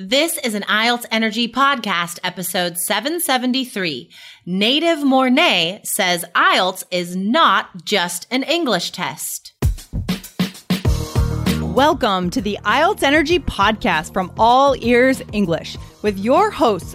This is an IELTS Energy Podcast, episode 773. Native Mornay says IELTS is not just an English test. Welcome to the IELTS Energy Podcast from All Ears English with your hosts,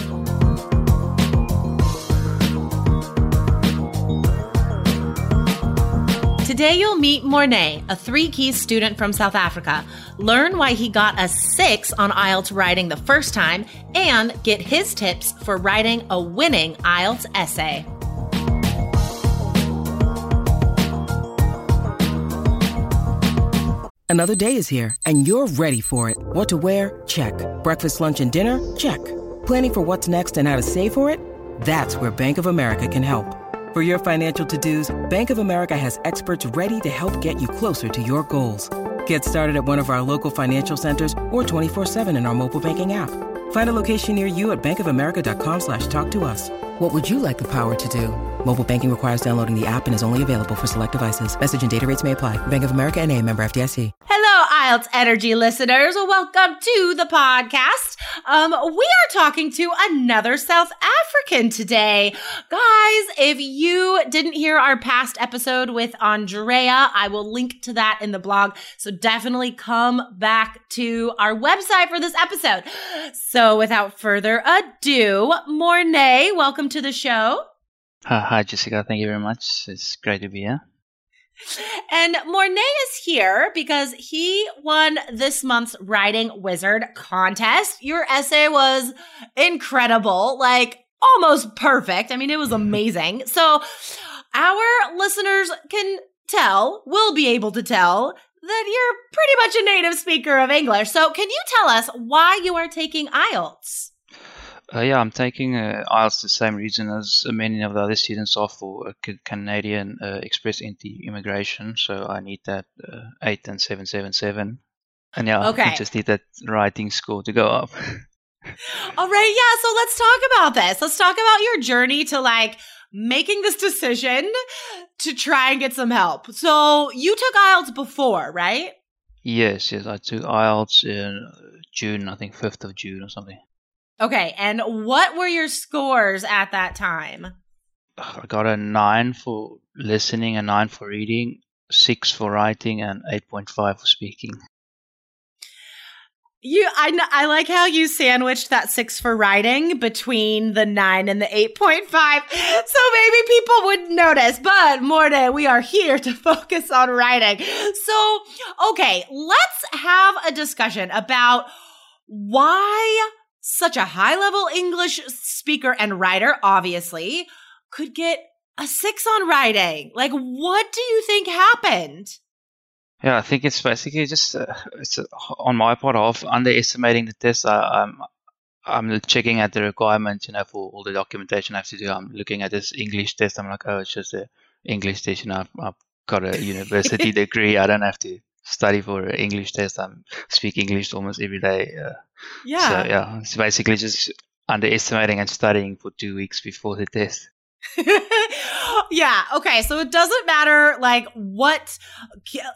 Today you'll meet Mornay, a three keys student from South Africa. Learn why he got a six on IELTS writing the first time and get his tips for writing a winning IELTS essay. Another day is here and you're ready for it. What to wear? Check. Breakfast, lunch, and dinner? Check. Planning for what's next and how to save for it? That's where Bank of America can help. For your financial to-dos, Bank of America has experts ready to help get you closer to your goals. Get started at one of our local financial centers or 24-7 in our mobile banking app. Find a location near you at bankofamerica.com slash talk to us. What would you like the power to do? Mobile banking requires downloading the app and is only available for select devices. Message and data rates may apply. Bank of America and a member FDIC. Energy listeners. Welcome to the podcast. Um, we are talking to another South African today. Guys, if you didn't hear our past episode with Andrea, I will link to that in the blog. So definitely come back to our website for this episode. So without further ado, Mornay, welcome to the show. Hi, hi, Jessica. Thank you very much. It's great to be here. And Mornay is here because he won this month's Writing Wizard contest. Your essay was incredible, like almost perfect. I mean, it was amazing. So our listeners can tell, will be able to tell that you're pretty much a native speaker of English. So can you tell us why you are taking IELTS? Uh, yeah, I'm taking uh, IELTS the same reason as many of the other students are for Canadian uh, Express Entry Immigration. So I need that uh, 8 and 777. And yeah, Okay. I just need that writing score to go up. All right, yeah. So let's talk about this. Let's talk about your journey to like making this decision to try and get some help. So you took IELTS before, right? yes, yes, I took IELTS in June, I think 5th of June or something. Okay, and what were your scores at that time? I got a 9 for listening, a 9 for reading, 6 for writing, and 8.5 for speaking. You, I, I like how you sandwiched that six for writing between the nine and the eight point five, so maybe people would notice. But Mornay, we are here to focus on writing. So, okay, let's have a discussion about why such a high level English speaker and writer, obviously, could get a six on writing. Like, what do you think happened? Yeah, I think it's basically just uh, it's uh, on my part of underestimating the test. I, I'm I'm checking at the requirements, you know, for all the documentation I have to do. I'm looking at this English test. I'm like, oh, it's just an English test. You know, I've, I've got a university degree. I don't have to study for an English test. I speak English almost every day. Uh, Yeah. So yeah, it's basically just underestimating and studying for two weeks before the test. yeah. Okay. So it doesn't matter like what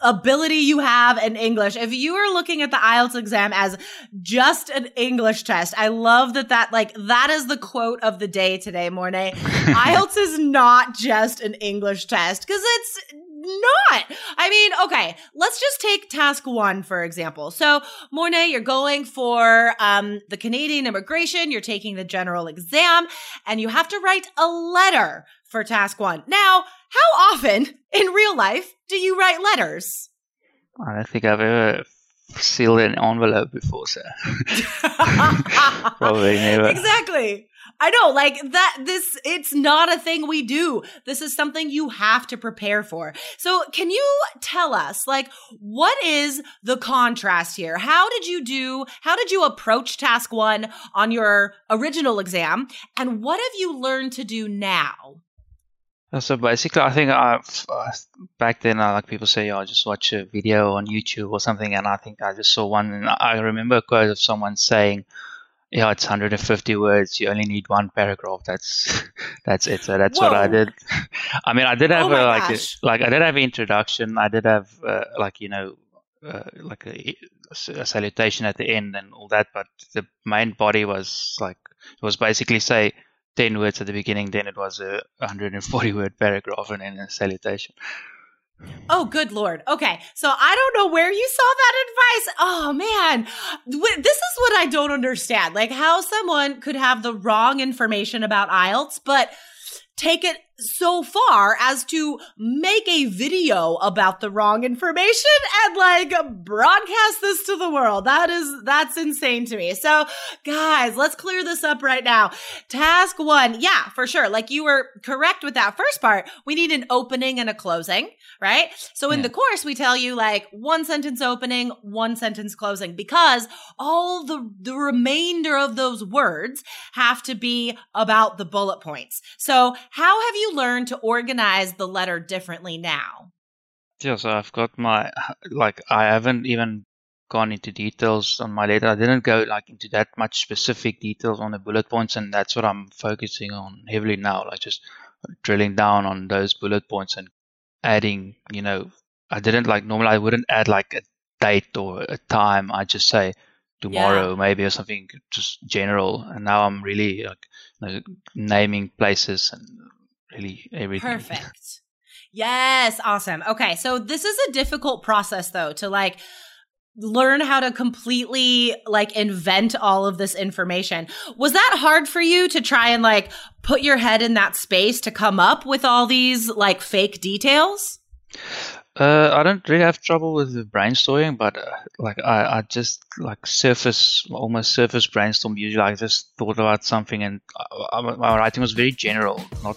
ability you have in English. If you are looking at the IELTS exam as just an English test, I love that that like that is the quote of the day today, Mornay. IELTS is not just an English test because it's not. I mean, okay, let's just take task one, for example. So, Mornay, you're going for um, the Canadian immigration, you're taking the general exam, and you have to write a letter for task one. Now, how often in real life do you write letters? I don't think I've ever sealed an envelope before, sir. probably never. Exactly. I know, like that, this, it's not a thing we do. This is something you have to prepare for. So can you tell us, like, what is the contrast here? How did you do, how did you approach task one on your original exam? And what have you learned to do now? Uh, So basically, I think I uh, back then, uh, like people say, "Oh, just watch a video on YouTube or something," and I think I just saw one, and I remember a quote of someone saying, "Yeah, it's 150 words. You only need one paragraph. That's that's it." So that's what I did. I mean, I did have Oh a, like a, like I did have an introduction. I did have uh, like you know uh, like a, a salutation at the end and all that, but the main body was like it was basically say 10 words at the beginning, then it was a 140 word paragraph and then a salutation. Oh, good lord. Okay, so I don't know where you saw that advice. Oh man, this is what I don't understand. Like how someone could have the wrong information about IELTS, but take it so far as to make a video about the wrong information and like broadcast this to the world. That is that's insane to me. So, guys, let's clear this up right now. Task 1. Yeah, for sure. Like you were correct with that first part. We need an opening and a closing, right? So in Yeah. the course we tell you like one sentence opening, one sentence closing because all the the remainder of those words have to be about the bullet points. So, how have you learned to organize the letter differently now? Yeah, so I've got my, like, I haven't even gone into details on my letter. I didn't go like into that much specific details on the bullet points, and that's what I'm focusing on heavily now, like just drilling down on those bullet points and adding, you know, I didn't like normally I wouldn't add like a date or a time. I just say tomorrow maybe or something just general. And now I'm really like you know, naming places and really everything. Perfect. Yes, awesome. Okay, so this is a difficult process though to like learn how to completely like invent all of this information. Was that hard for you to try and like put your head in that space to come up with all these like fake details? Uh, I don't really have trouble with the brainstorming, but uh, like I, I just like surface, almost surface brainstorm. Usually, I just thought about something, and I, I, my writing was very general, not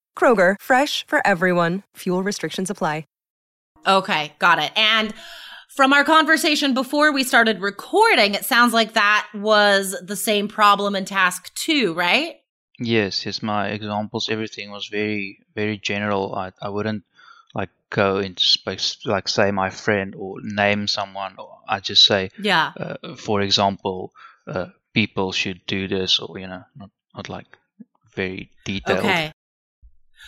Kroger, fresh for everyone. Fuel restrictions apply. Okay, got it. And from our conversation before we started recording, it sounds like that was the same problem in task two, right? Yes, yes. My examples, everything was very, very general. I, I wouldn't like go into space, like say my friend or name someone. Or I just say, Yeah. uh, for example, uh, people should do this, or you know, not not like very detailed. Okay.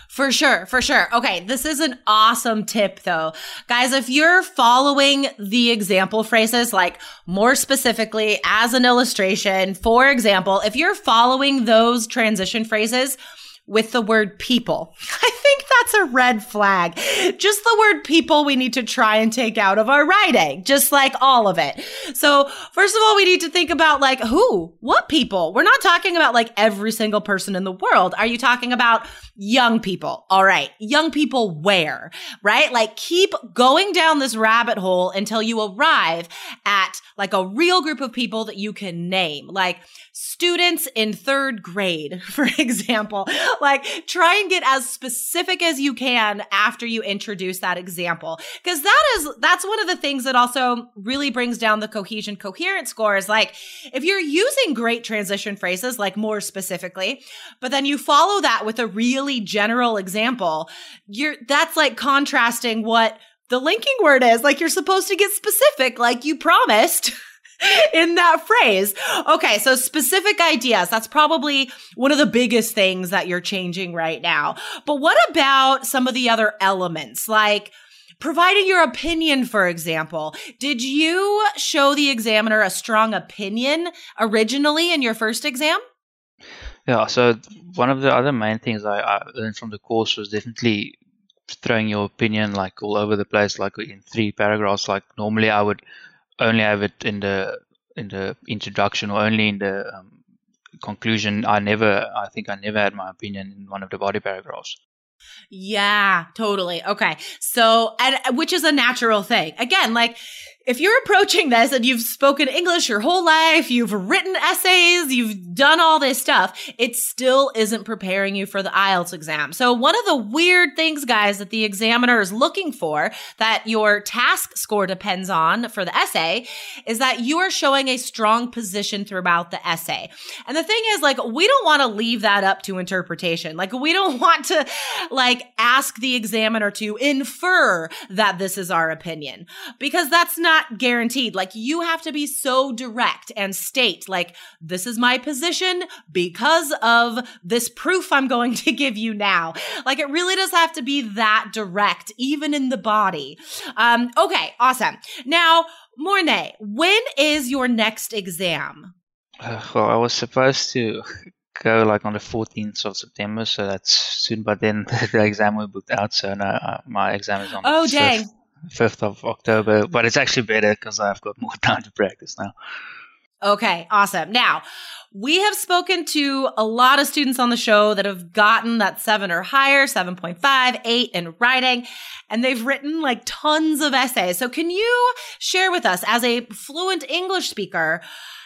For sure, for sure. Okay, this is an awesome tip though. Guys, if you're following the example phrases, like more specifically as an illustration, for example, if you're following those transition phrases, with the word people. I think that's a red flag. Just the word people we need to try and take out of our writing, just like all of it. So, first of all, we need to think about like who, what people. We're not talking about like every single person in the world. Are you talking about young people? All right. Young people where, right? Like keep going down this rabbit hole until you arrive at like a real group of people that you can name. Like, students in third grade, for example. Like try and get as specific as you can after you introduce that example. Cause that is, that's one of the things that also really brings down the cohesion coherence scores. Like if you're using great transition phrases, like more specifically, but then you follow that with a really general example, you're, that's like contrasting what the linking word is. Like you're supposed to get specific, like you promised. in that phrase. Okay, so specific ideas. That's probably one of the biggest things that you're changing right now. But what about some of the other elements? Like, Providing your opinion, for example, did you show the examiner a strong opinion originally in your first exam? Yeah, so one of the other main things I, I learned from the course was definitely throwing your opinion like all over the place, like in three paragraphs. Like normally I would only have it in the in the introduction or only in the um, conclusion. I never, I think I never had my opinion in one of the body paragraphs. Yeah, totally. Okay. So, and which is a natural thing. Again, like if you're approaching this and you've spoken English your whole life, you've written essays, you've done all this stuff, it still isn't preparing you for the IELTS exam. So one of the weird things, guys, that the examiner is looking for that your task score depends on for the essay is that you are showing a strong position throughout the essay. And the thing is, like, we don't want to leave that up to interpretation. Like, we don't want to, like, ask the examiner to infer that this is our opinion because that's not not guaranteed. Like you have to be so direct and state like, this is my position because of this proof I'm going to give you now. Like it really does have to be that direct, even in the body. Um, okay. Awesome. Now, Mornay, when is your next exam? Uh, well, I was supposed to go like on the 14th of September, so that's soon. But then the exam was booked out, so now uh, my exam is on. Oh, dang! 5th of October, but it's actually better because I've got more time to practice now. Okay, awesome. Now, we have spoken to a lot of students on the show that have gotten that seven or higher, 7.5, eight in writing, and they've written like tons of essays. So, can you share with us, as a fluent English speaker,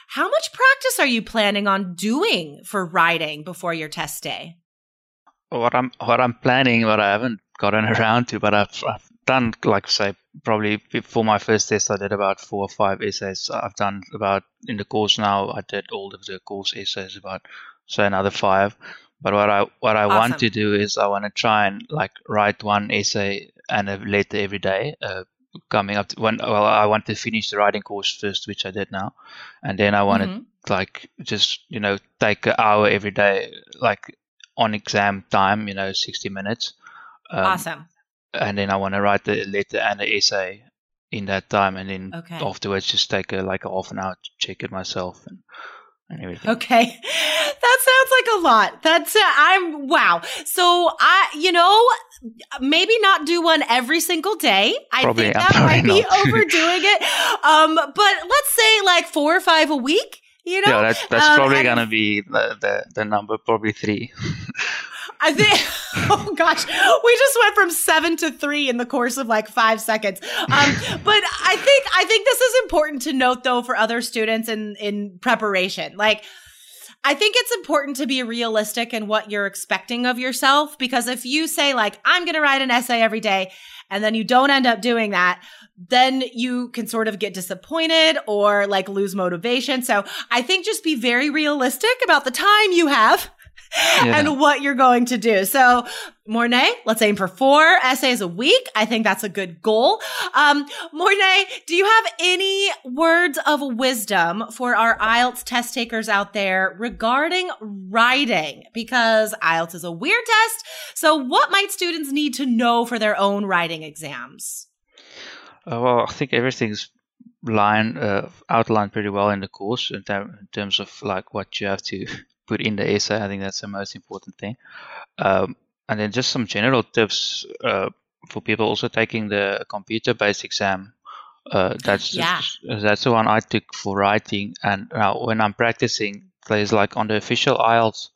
how much practice are you planning on doing for writing before your test day? What I'm what I'm planning, what I haven't gotten around to, but I've, I've done like I say probably for my first test I did about four or five essays. I've done about in the course now I did all of the course essays about so another five. But what I what I awesome. want to do is I want to try and like write one essay and a letter every day. Uh, coming up to when well I want to finish the writing course first, which I did now, and then I want to mm-hmm. like just you know take an hour every day like on exam time, you know, sixty minutes. Um, awesome and then I want to write the letter and the essay in that time, and then okay. afterwards just take a, like a half an hour to check it myself and, and everything. Okay, that sounds like a lot. That's uh, I'm wow. So I, you know, maybe not do one every single day. I probably, think that might be overdoing it. Um, but let's say like four or five a week. You know, yeah, that's, that's um, probably gonna be the, the the number, probably three. I think, oh gosh, we just went from seven to three in the course of like five seconds. Um, but I think, I think this is important to note though for other students in, in preparation. Like, I think it's important to be realistic in what you're expecting of yourself because if you say like, I'm going to write an essay every day and then you don't end up doing that, then you can sort of get disappointed or like lose motivation. So I think just be very realistic about the time you have yeah. and what you're going to do. So, Mornay, let's aim for four essays a week. I think that's a good goal. Um, Mornay, do you have any words of wisdom for our IELTS test takers out there regarding writing? Because IELTS is a weird test. So, what might students need to know for their own writing exams? Uh, well, I think everything's line uh, outlined pretty well in the course in, ter- in terms of like what you have to put in the essay. I think that's the most important thing. Um, and then just some general tips uh, for people also taking the computer-based exam. Uh, that's yeah. that's the one I took for writing. And now when I'm practicing, there's like on the official IELTS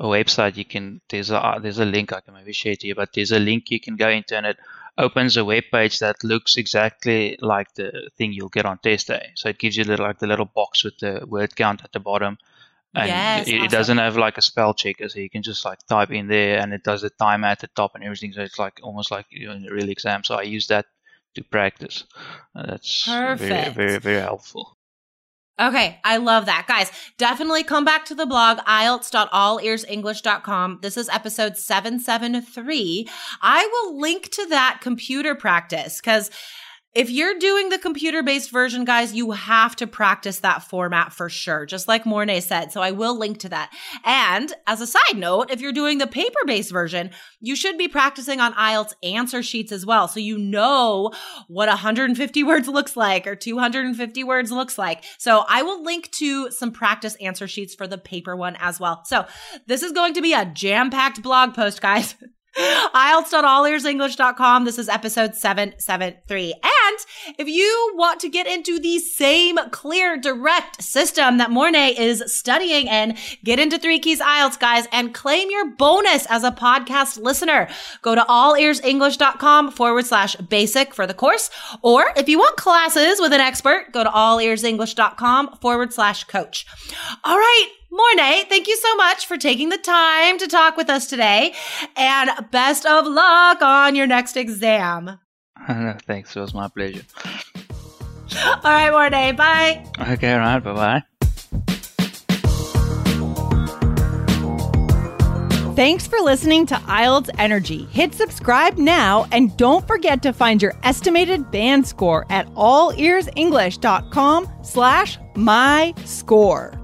website, you can there's a there's a link I can maybe share to you, but there's a link you can go into and it opens a web page that looks exactly like the thing you'll get on test day. So it gives you little, like the little box with the word count at the bottom and yes, it, awesome. it, doesn't have like a spell checker so you can just like type in there and it does the timer at the top and everything so it's like almost like you're in a real exam so i use that to practice uh, that's Perfect. very very very helpful Okay, I love that. Guys, definitely come back to the blog, IELTS.allearsenglish.com. This is episode 773. I will link to that computer practice because if you're doing the computer based version, guys, you have to practice that format for sure, just like Mornay said. So I will link to that. And as a side note, if you're doing the paper based version, you should be practicing on IELTS answer sheets as well. So you know what 150 words looks like or 250 words looks like. So I will link to some practice answer sheets for the paper one as well. So this is going to be a jam packed blog post, guys. IELTS.allearsenglish.com. This is episode 773. And if you want to get into the same clear, direct system that Mornay is studying in, get into Three Keys IELTS, guys, and claim your bonus as a podcast listener, go to allearsenglish.com forward slash basic for the course. Or if you want classes with an expert, go to allearsenglish.com forward slash coach. All right. Mornay, thank you so much for taking the time to talk with us today. And best of luck on your next exam. Thanks, it was my pleasure. All right, Mornay, bye. Okay, all right, bye bye. Thanks for listening to IELTS Energy. Hit subscribe now and don't forget to find your estimated band score at allearsenglish.com slash my score.